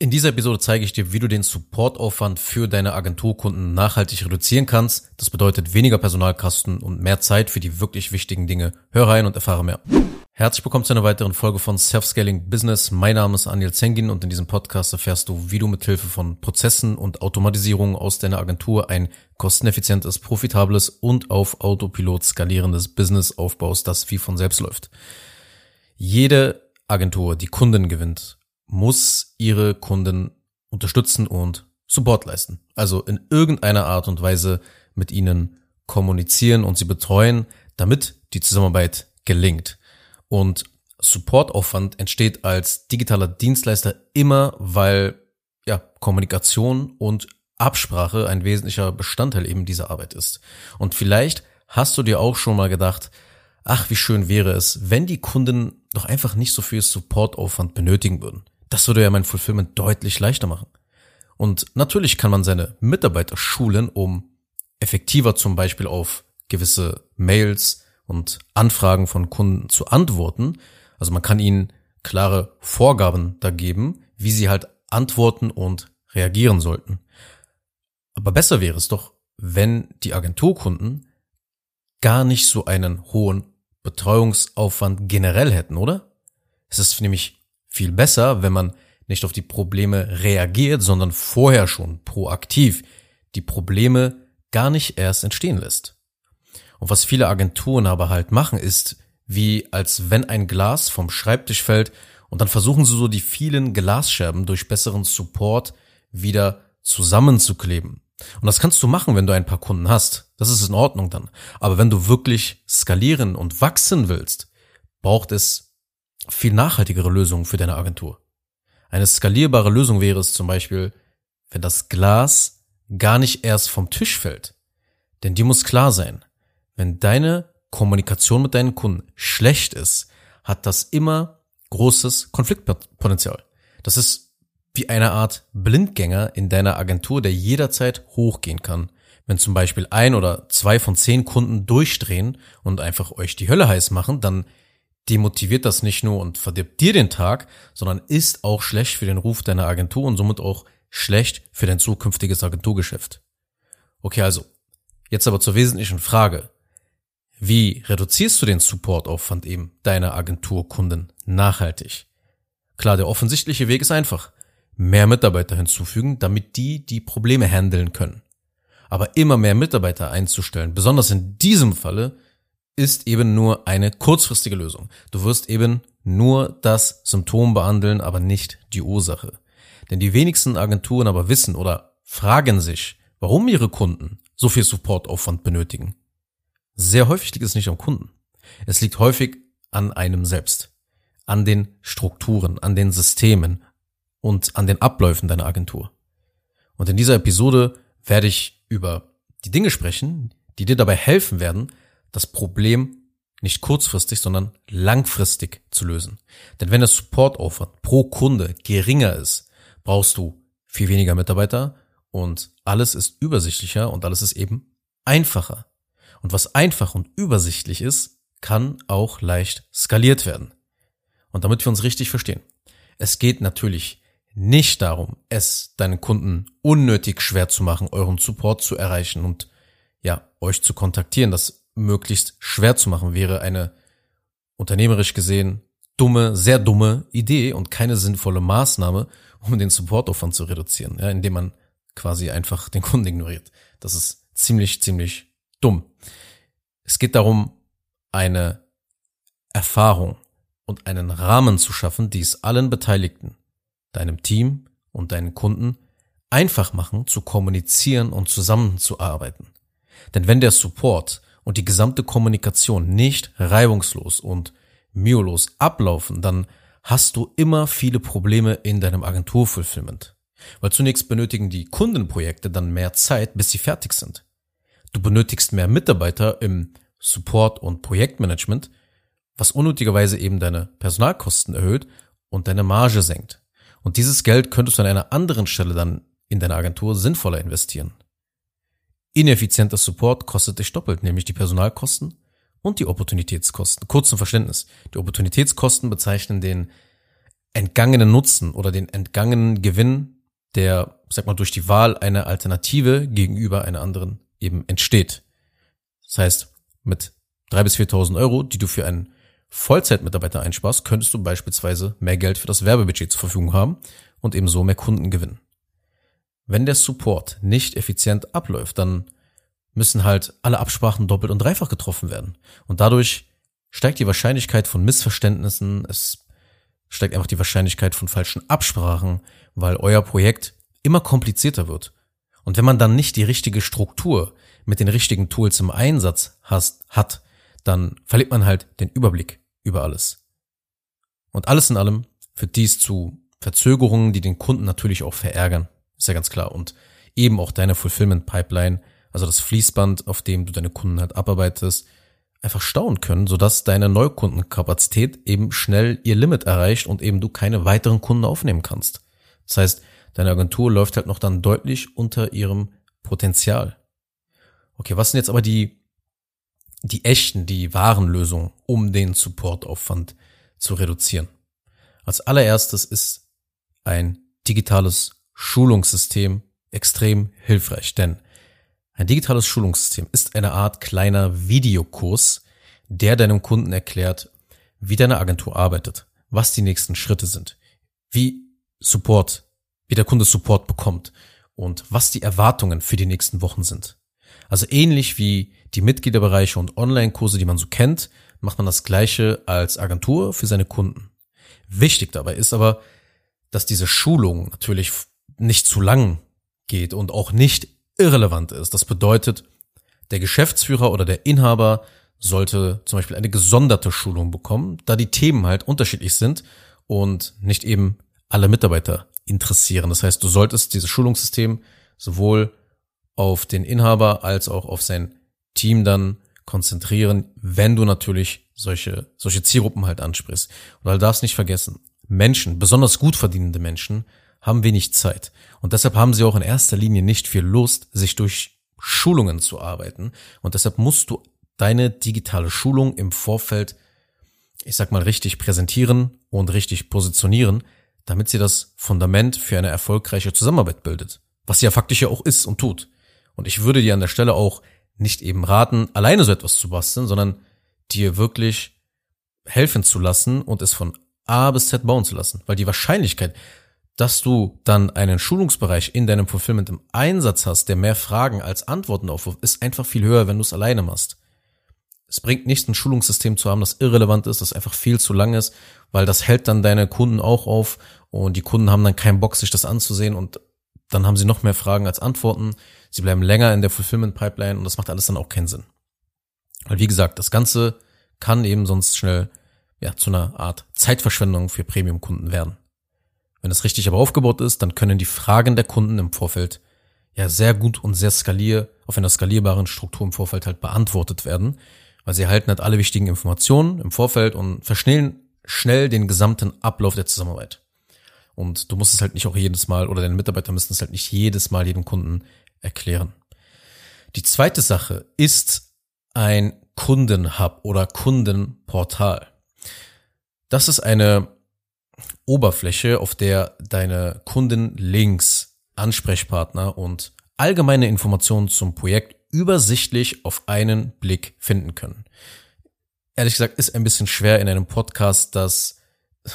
In dieser Episode zeige ich dir, wie du den Supportaufwand für deine Agenturkunden nachhaltig reduzieren kannst. Das bedeutet weniger Personalkosten und mehr Zeit für die wirklich wichtigen Dinge. Hör rein und erfahre mehr. Herzlich willkommen zu einer weiteren Folge von Self-Scaling Business. Mein Name ist Anil Zengin und in diesem Podcast erfährst du, wie du mit Hilfe von Prozessen und Automatisierung aus deiner Agentur ein kosteneffizientes, profitables und auf Autopilot skalierendes Business aufbaust, das wie von selbst läuft. Jede Agentur, die Kunden gewinnt, muss ihre Kunden unterstützen und Support leisten. Also in irgendeiner Art und Weise mit ihnen kommunizieren und sie betreuen, damit die Zusammenarbeit gelingt. Und Supportaufwand entsteht als digitaler Dienstleister immer, weil ja, Kommunikation und Absprache ein wesentlicher Bestandteil eben dieser Arbeit ist. Und vielleicht hast du dir auch schon mal gedacht, ach, wie schön wäre es, wenn die Kunden doch einfach nicht so viel Supportaufwand benötigen würden. Das würde ja mein Fulfillment deutlich leichter machen. Und natürlich kann man seine Mitarbeiter schulen, um effektiver zum Beispiel auf gewisse Mails und Anfragen von Kunden zu antworten. Also man kann ihnen klare Vorgaben da geben, wie sie halt antworten und reagieren sollten. Aber besser wäre es doch, wenn die Agenturkunden gar nicht so einen hohen Betreuungsaufwand generell hätten, oder? Es ist nämlich viel besser, wenn man nicht auf die Probleme reagiert, sondern vorher schon proaktiv die Probleme gar nicht erst entstehen lässt. Und was viele Agenturen aber halt machen, ist, wie als wenn ein Glas vom Schreibtisch fällt und dann versuchen sie so die vielen Glasscherben durch besseren Support wieder zusammenzukleben. Und das kannst du machen, wenn du ein paar Kunden hast. Das ist in Ordnung dann. Aber wenn du wirklich skalieren und wachsen willst, braucht es viel nachhaltigere Lösung für deine Agentur. Eine skalierbare Lösung wäre es zum Beispiel, wenn das Glas gar nicht erst vom Tisch fällt. Denn die muss klar sein. Wenn deine Kommunikation mit deinen Kunden schlecht ist, hat das immer großes Konfliktpotenzial. Das ist wie eine Art Blindgänger in deiner Agentur, der jederzeit hochgehen kann. Wenn zum Beispiel ein oder zwei von zehn Kunden durchdrehen und einfach euch die Hölle heiß machen, dann demotiviert das nicht nur und verdirbt dir den Tag, sondern ist auch schlecht für den Ruf deiner Agentur und somit auch schlecht für dein zukünftiges Agenturgeschäft. Okay, also, jetzt aber zur wesentlichen Frage. Wie reduzierst du den Supportaufwand eben deiner Agenturkunden nachhaltig? Klar, der offensichtliche Weg ist einfach. Mehr Mitarbeiter hinzufügen, damit die die Probleme handeln können. Aber immer mehr Mitarbeiter einzustellen, besonders in diesem Falle, ist eben nur eine kurzfristige Lösung. Du wirst eben nur das Symptom behandeln, aber nicht die Ursache. Denn die wenigsten Agenturen aber wissen oder fragen sich, warum ihre Kunden so viel Supportaufwand benötigen. Sehr häufig liegt es nicht am Kunden. Es liegt häufig an einem selbst, an den Strukturen, an den Systemen und an den Abläufen deiner Agentur. Und in dieser Episode werde ich über die Dinge sprechen, die dir dabei helfen werden, das Problem nicht kurzfristig, sondern langfristig zu lösen. Denn wenn der Supportaufwand pro Kunde geringer ist, brauchst du viel weniger Mitarbeiter und alles ist übersichtlicher und alles ist eben einfacher. Und was einfach und übersichtlich ist, kann auch leicht skaliert werden. Und damit wir uns richtig verstehen. Es geht natürlich nicht darum, es deinen Kunden unnötig schwer zu machen, euren Support zu erreichen und ja, euch zu kontaktieren. Das möglichst schwer zu machen, wäre eine unternehmerisch gesehen dumme, sehr dumme Idee und keine sinnvolle Maßnahme, um den Supportaufwand zu reduzieren, ja, indem man quasi einfach den Kunden ignoriert. Das ist ziemlich, ziemlich dumm. Es geht darum, eine Erfahrung und einen Rahmen zu schaffen, die es allen Beteiligten, deinem Team und deinen Kunden einfach machen, zu kommunizieren und zusammenzuarbeiten. Denn wenn der Support und die gesamte Kommunikation nicht reibungslos und mühelos ablaufen, dann hast du immer viele Probleme in deinem Agenturfulfillment. Weil zunächst benötigen die Kundenprojekte dann mehr Zeit, bis sie fertig sind. Du benötigst mehr Mitarbeiter im Support und Projektmanagement, was unnötigerweise eben deine Personalkosten erhöht und deine Marge senkt. Und dieses Geld könntest du an einer anderen Stelle dann in deiner Agentur sinnvoller investieren. Ineffizienter Support kostet dich doppelt, nämlich die Personalkosten und die Opportunitätskosten. Kurz zum Verständnis. Die Opportunitätskosten bezeichnen den entgangenen Nutzen oder den entgangenen Gewinn, der, sag mal, durch die Wahl einer Alternative gegenüber einer anderen eben entsteht. Das heißt, mit drei bis 4.000 Euro, die du für einen Vollzeitmitarbeiter einsparst, könntest du beispielsweise mehr Geld für das Werbebudget zur Verfügung haben und ebenso mehr Kunden gewinnen. Wenn der Support nicht effizient abläuft, dann müssen halt alle Absprachen doppelt und dreifach getroffen werden. Und dadurch steigt die Wahrscheinlichkeit von Missverständnissen, es steigt einfach die Wahrscheinlichkeit von falschen Absprachen, weil euer Projekt immer komplizierter wird. Und wenn man dann nicht die richtige Struktur mit den richtigen Tools im Einsatz hast, hat, dann verliert man halt den Überblick über alles. Und alles in allem führt dies zu Verzögerungen, die den Kunden natürlich auch verärgern. Ist ja ganz klar. Und eben auch deine Fulfillment Pipeline, also das Fließband, auf dem du deine Kunden halt abarbeitest, einfach stauen können, sodass deine Neukundenkapazität eben schnell ihr Limit erreicht und eben du keine weiteren Kunden aufnehmen kannst. Das heißt, deine Agentur läuft halt noch dann deutlich unter ihrem Potenzial. Okay, was sind jetzt aber die, die echten, die wahren Lösungen, um den Supportaufwand zu reduzieren? Als allererstes ist ein digitales Schulungssystem extrem hilfreich, denn ein digitales Schulungssystem ist eine Art kleiner Videokurs, der deinem Kunden erklärt, wie deine Agentur arbeitet, was die nächsten Schritte sind, wie Support, wie der Kunde Support bekommt und was die Erwartungen für die nächsten Wochen sind. Also ähnlich wie die Mitgliederbereiche und Online-Kurse, die man so kennt, macht man das gleiche als Agentur für seine Kunden. Wichtig dabei ist aber, dass diese Schulung natürlich nicht zu lang geht und auch nicht irrelevant ist. Das bedeutet, der Geschäftsführer oder der Inhaber sollte zum Beispiel eine gesonderte Schulung bekommen, da die Themen halt unterschiedlich sind und nicht eben alle Mitarbeiter interessieren. Das heißt, du solltest dieses Schulungssystem sowohl auf den Inhaber als auch auf sein Team dann konzentrieren, wenn du natürlich solche, solche Zielgruppen halt ansprichst. Und du darfst nicht vergessen, Menschen, besonders gut verdienende Menschen, haben wenig Zeit. Und deshalb haben sie auch in erster Linie nicht viel Lust, sich durch Schulungen zu arbeiten. Und deshalb musst du deine digitale Schulung im Vorfeld, ich sag mal, richtig präsentieren und richtig positionieren, damit sie das Fundament für eine erfolgreiche Zusammenarbeit bildet. Was sie ja faktisch ja auch ist und tut. Und ich würde dir an der Stelle auch nicht eben raten, alleine so etwas zu basteln, sondern dir wirklich helfen zu lassen und es von A bis Z bauen zu lassen. Weil die Wahrscheinlichkeit, dass du dann einen Schulungsbereich in deinem Fulfillment im Einsatz hast, der mehr Fragen als Antworten aufwirft, ist einfach viel höher, wenn du es alleine machst. Es bringt nichts, ein Schulungssystem zu haben, das irrelevant ist, das einfach viel zu lang ist, weil das hält dann deine Kunden auch auf und die Kunden haben dann keinen Bock, sich das anzusehen und dann haben sie noch mehr Fragen als Antworten. Sie bleiben länger in der Fulfillment Pipeline und das macht alles dann auch keinen Sinn. Weil wie gesagt, das Ganze kann eben sonst schnell ja zu einer Art Zeitverschwendung für Premium-Kunden werden. Wenn es richtig aber aufgebaut ist, dann können die Fragen der Kunden im Vorfeld ja sehr gut und sehr skalier, auf einer skalierbaren Struktur im Vorfeld halt beantwortet werden, weil sie erhalten halt alle wichtigen Informationen im Vorfeld und verschnellen schnell den gesamten Ablauf der Zusammenarbeit. Und du musst es halt nicht auch jedes Mal oder deine Mitarbeiter müssen es halt nicht jedes Mal jedem Kunden erklären. Die zweite Sache ist ein Kundenhub oder Kundenportal. Das ist eine Oberfläche, auf der deine Kunden Links, Ansprechpartner und allgemeine Informationen zum Projekt übersichtlich auf einen Blick finden können. Ehrlich gesagt ist ein bisschen schwer in einem Podcast das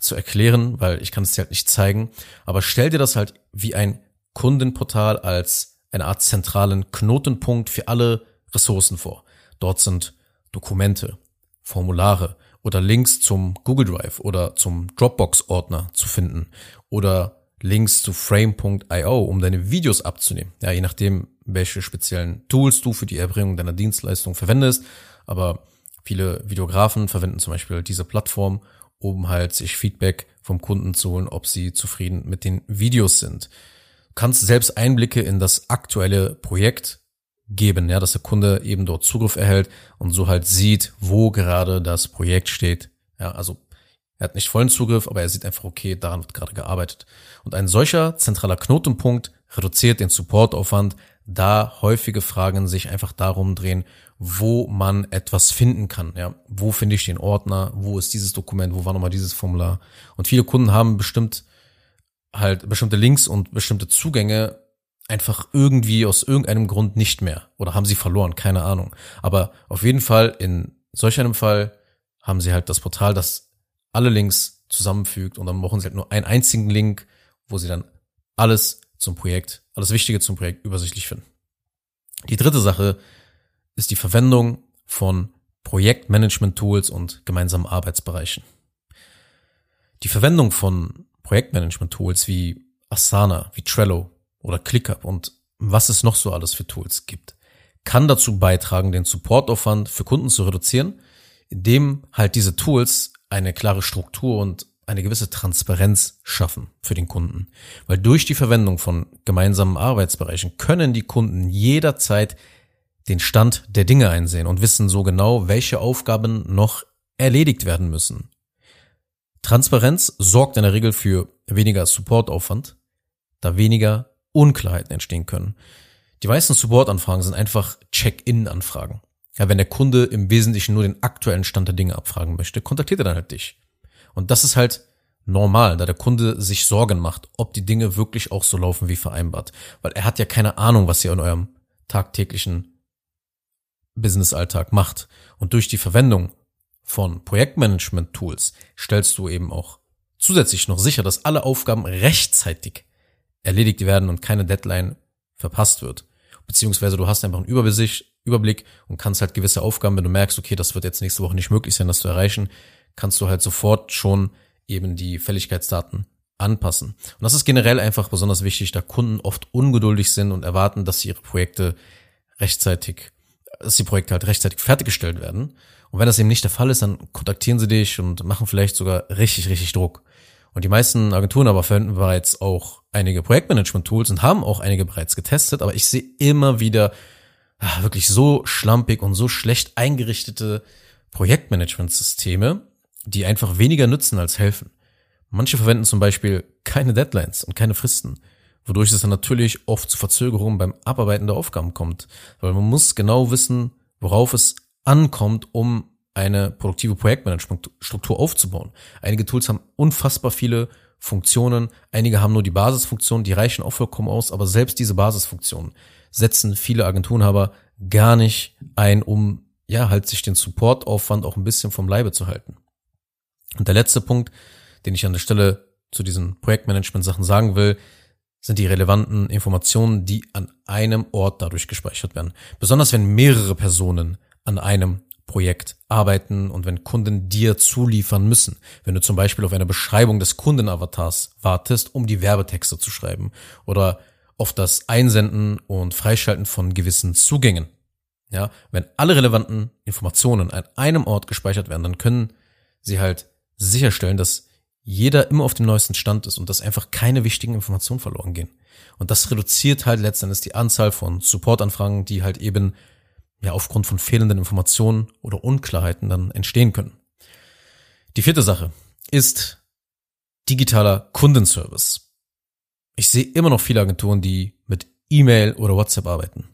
zu erklären, weil ich kann es dir halt nicht zeigen, aber stell dir das halt wie ein Kundenportal als eine Art zentralen Knotenpunkt für alle Ressourcen vor. Dort sind Dokumente, Formulare, oder Links zum Google Drive oder zum Dropbox-Ordner zu finden oder Links zu frame.io, um deine Videos abzunehmen. Ja, je nachdem, welche speziellen Tools du für die Erbringung deiner Dienstleistung verwendest. Aber viele Videografen verwenden zum Beispiel diese Plattform, um halt sich Feedback vom Kunden zu holen, ob sie zufrieden mit den Videos sind. Du kannst selbst Einblicke in das aktuelle Projekt geben, ja, dass der Kunde eben dort Zugriff erhält und so halt sieht, wo gerade das Projekt steht. Ja, also er hat nicht vollen Zugriff, aber er sieht einfach, okay, daran wird gerade gearbeitet. Und ein solcher zentraler Knotenpunkt reduziert den Supportaufwand da häufige Fragen sich einfach darum drehen, wo man etwas finden kann. Ja, wo finde ich den Ordner? Wo ist dieses Dokument? Wo war nochmal dieses Formular? Und viele Kunden haben bestimmt halt bestimmte Links und bestimmte Zugänge einfach irgendwie aus irgendeinem Grund nicht mehr oder haben sie verloren, keine Ahnung. Aber auf jeden Fall in solch einem Fall haben sie halt das Portal, das alle Links zusammenfügt und dann brauchen sie halt nur einen einzigen Link, wo sie dann alles zum Projekt, alles Wichtige zum Projekt übersichtlich finden. Die dritte Sache ist die Verwendung von Projektmanagement-Tools und gemeinsamen Arbeitsbereichen. Die Verwendung von Projektmanagement-Tools wie Asana, wie Trello oder ClickUp und was es noch so alles für Tools gibt, kann dazu beitragen, den Supportaufwand für Kunden zu reduzieren, indem halt diese Tools eine klare Struktur und eine gewisse Transparenz schaffen für den Kunden. Weil durch die Verwendung von gemeinsamen Arbeitsbereichen können die Kunden jederzeit den Stand der Dinge einsehen und wissen so genau, welche Aufgaben noch erledigt werden müssen. Transparenz sorgt in der Regel für weniger Supportaufwand, da weniger Unklarheiten entstehen können. Die meisten Supportanfragen sind einfach Check-in-Anfragen. Ja, wenn der Kunde im Wesentlichen nur den aktuellen Stand der Dinge abfragen möchte, kontaktiert er dann halt dich. Und das ist halt normal, da der Kunde sich Sorgen macht, ob die Dinge wirklich auch so laufen wie vereinbart. Weil er hat ja keine Ahnung, was ihr in eurem tagtäglichen Business-Alltag macht. Und durch die Verwendung von Projektmanagement-Tools stellst du eben auch zusätzlich noch sicher, dass alle Aufgaben rechtzeitig erledigt werden und keine Deadline verpasst wird. Beziehungsweise du hast einfach einen Übersicht, Überblick und kannst halt gewisse Aufgaben, wenn du merkst, okay, das wird jetzt nächste Woche nicht möglich sein, das zu erreichen, kannst du halt sofort schon eben die Fälligkeitsdaten anpassen. Und das ist generell einfach besonders wichtig, da Kunden oft ungeduldig sind und erwarten, dass sie ihre Projekte rechtzeitig, dass die Projekte halt rechtzeitig fertiggestellt werden. Und wenn das eben nicht der Fall ist, dann kontaktieren sie dich und machen vielleicht sogar richtig, richtig Druck. Und die meisten Agenturen aber verwenden bereits auch einige Projektmanagement-Tools und haben auch einige bereits getestet, aber ich sehe immer wieder ach, wirklich so schlampig und so schlecht eingerichtete Projektmanagement-Systeme, die einfach weniger nützen als helfen. Manche verwenden zum Beispiel keine Deadlines und keine Fristen, wodurch es dann natürlich oft zu Verzögerungen beim Abarbeiten der Aufgaben kommt, weil man muss genau wissen, worauf es ankommt, um eine produktive Projektmanagement-Struktur aufzubauen. Einige Tools haben unfassbar viele Funktionen, einige haben nur die Basisfunktionen, die reichen auch vollkommen aus, aber selbst diese Basisfunktionen setzen viele Agenturenhaber gar nicht ein, um ja halt sich den Supportaufwand auch ein bisschen vom Leibe zu halten. Und der letzte Punkt, den ich an der Stelle zu diesen Projektmanagement-Sachen sagen will, sind die relevanten Informationen, die an einem Ort dadurch gespeichert werden. Besonders wenn mehrere Personen an einem Projekt arbeiten und wenn Kunden dir zuliefern müssen. Wenn du zum Beispiel auf eine Beschreibung des Kundenavatars wartest, um die Werbetexte zu schreiben oder auf das Einsenden und Freischalten von gewissen Zugängen. Ja, wenn alle relevanten Informationen an einem Ort gespeichert werden, dann können sie halt sicherstellen, dass jeder immer auf dem neuesten Stand ist und dass einfach keine wichtigen Informationen verloren gehen. Und das reduziert halt letztendlich die Anzahl von Supportanfragen, die halt eben ja aufgrund von fehlenden Informationen oder Unklarheiten dann entstehen können. Die vierte Sache ist digitaler Kundenservice. Ich sehe immer noch viele Agenturen, die mit E-Mail oder WhatsApp arbeiten.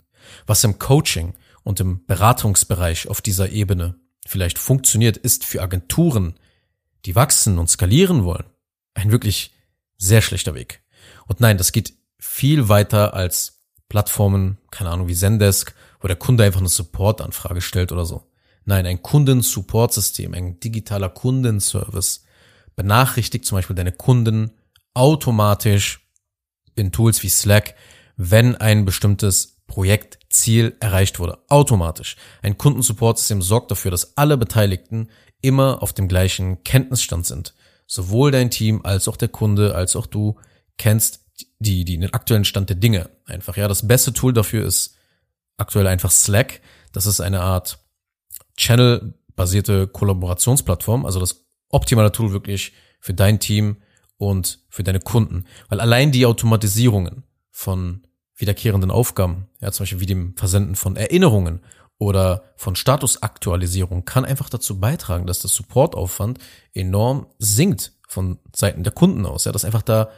Was im Coaching und im Beratungsbereich auf dieser Ebene vielleicht funktioniert, ist für Agenturen, die wachsen und skalieren wollen, ein wirklich sehr schlechter Weg. Und nein, das geht viel weiter als Plattformen, keine Ahnung, wie Zendesk, wo der Kunde einfach eine Support-Anfrage stellt oder so. Nein, ein Kundensupport-System, ein digitaler Kundenservice benachrichtigt zum Beispiel deine Kunden automatisch in Tools wie Slack, wenn ein bestimmtes Projektziel erreicht wurde. Automatisch. Ein Kundensupport-System sorgt dafür, dass alle Beteiligten immer auf dem gleichen Kenntnisstand sind. Sowohl dein Team als auch der Kunde als auch du kennst die, die den aktuellen Stand der Dinge einfach. Ja, das beste Tool dafür ist aktuell einfach Slack. Das ist eine Art Channel-basierte Kollaborationsplattform, also das optimale Tool wirklich für dein Team und für deine Kunden. Weil allein die Automatisierungen von wiederkehrenden Aufgaben, ja, zum Beispiel wie dem Versenden von Erinnerungen oder von Statusaktualisierung, kann einfach dazu beitragen, dass der Supportaufwand enorm sinkt von Seiten der Kunden aus. Ja, dass einfach da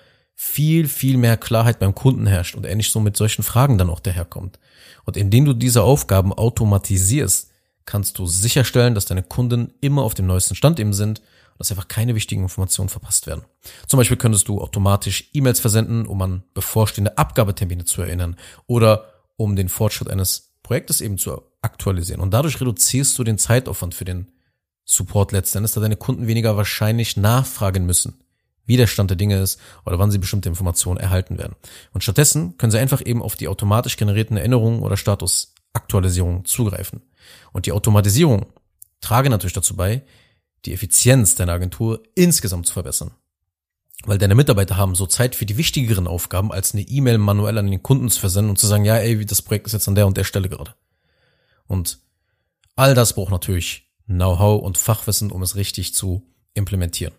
viel, viel mehr Klarheit beim Kunden herrscht und er nicht so mit solchen Fragen dann auch daherkommt. Und indem du diese Aufgaben automatisierst, kannst du sicherstellen, dass deine Kunden immer auf dem neuesten Stand eben sind und dass einfach keine wichtigen Informationen verpasst werden. Zum Beispiel könntest du automatisch E-Mails versenden, um an bevorstehende Abgabetermine zu erinnern oder um den Fortschritt eines Projektes eben zu aktualisieren. Und dadurch reduzierst du den Zeitaufwand für den Support letztendlich, da deine Kunden weniger wahrscheinlich nachfragen müssen, wie der Stand der Dinge ist oder wann sie bestimmte Informationen erhalten werden. Und stattdessen können sie einfach eben auf die automatisch generierten Erinnerungen oder Statusaktualisierungen zugreifen. Und die Automatisierung trage natürlich dazu bei, die Effizienz deiner Agentur insgesamt zu verbessern. Weil deine Mitarbeiter haben so Zeit für die wichtigeren Aufgaben, als eine E-Mail manuell an den Kunden zu versenden und zu sagen, ja, ey, das Projekt ist jetzt an der und der Stelle gerade. Und all das braucht natürlich Know-how und Fachwissen, um es richtig zu implementieren.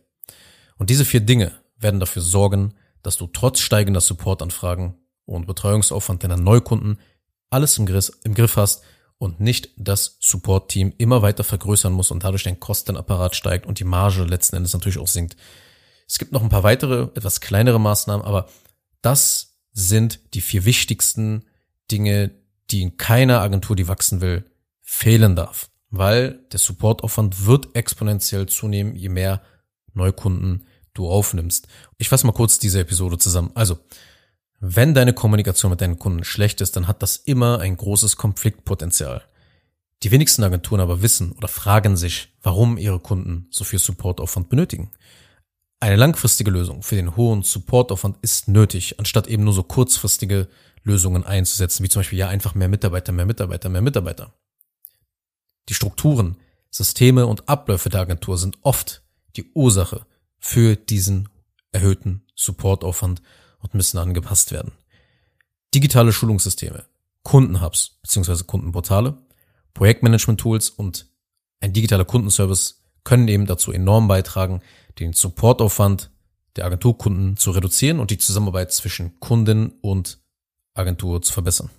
Und diese vier Dinge werden dafür sorgen, dass du trotz steigender Supportanfragen und Betreuungsaufwand deiner Neukunden alles im Griff, im Griff hast und nicht das Support-Team immer weiter vergrößern muss und dadurch dein Kostenapparat steigt und die Marge letzten Endes natürlich auch sinkt. Es gibt noch ein paar weitere, etwas kleinere Maßnahmen, aber das sind die vier wichtigsten Dinge, die in keiner Agentur, die wachsen will, fehlen darf. Weil der Supportaufwand wird exponentiell zunehmen, je mehr Neukunden du aufnimmst. Ich fasse mal kurz diese Episode zusammen. Also, wenn deine Kommunikation mit deinen Kunden schlecht ist, dann hat das immer ein großes Konfliktpotenzial. Die wenigsten Agenturen aber wissen oder fragen sich, warum ihre Kunden so viel Supportaufwand benötigen. Eine langfristige Lösung für den hohen Supportaufwand ist nötig, anstatt eben nur so kurzfristige Lösungen einzusetzen, wie zum Beispiel ja einfach mehr Mitarbeiter, mehr Mitarbeiter, mehr Mitarbeiter. Die Strukturen, Systeme und Abläufe der Agentur sind oft die Ursache für diesen erhöhten Supportaufwand und müssen angepasst werden. Digitale Schulungssysteme, Kundenhubs bzw. Kundenportale, Projektmanagement-Tools und ein digitaler Kundenservice können eben dazu enorm beitragen, den Supportaufwand der Agenturkunden zu reduzieren und die Zusammenarbeit zwischen Kunden und Agentur zu verbessern.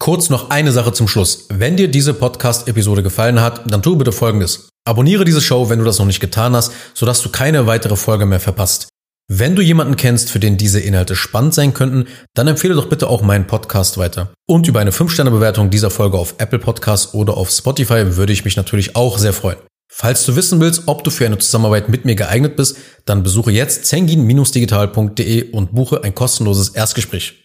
Kurz noch eine Sache zum Schluss. Wenn dir diese Podcast-Episode gefallen hat, dann tu bitte Folgendes. Abonniere diese Show, wenn du das noch nicht getan hast, sodass du keine weitere Folge mehr verpasst. Wenn du jemanden kennst, für den diese Inhalte spannend sein könnten, dann empfehle doch bitte auch meinen Podcast weiter. Und über eine 5-Sterne-Bewertung dieser Folge auf Apple Podcasts oder auf Spotify würde ich mich natürlich auch sehr freuen. Falls du wissen willst, ob du für eine Zusammenarbeit mit mir geeignet bist, dann besuche jetzt zengin-digital.de und buche ein kostenloses Erstgespräch.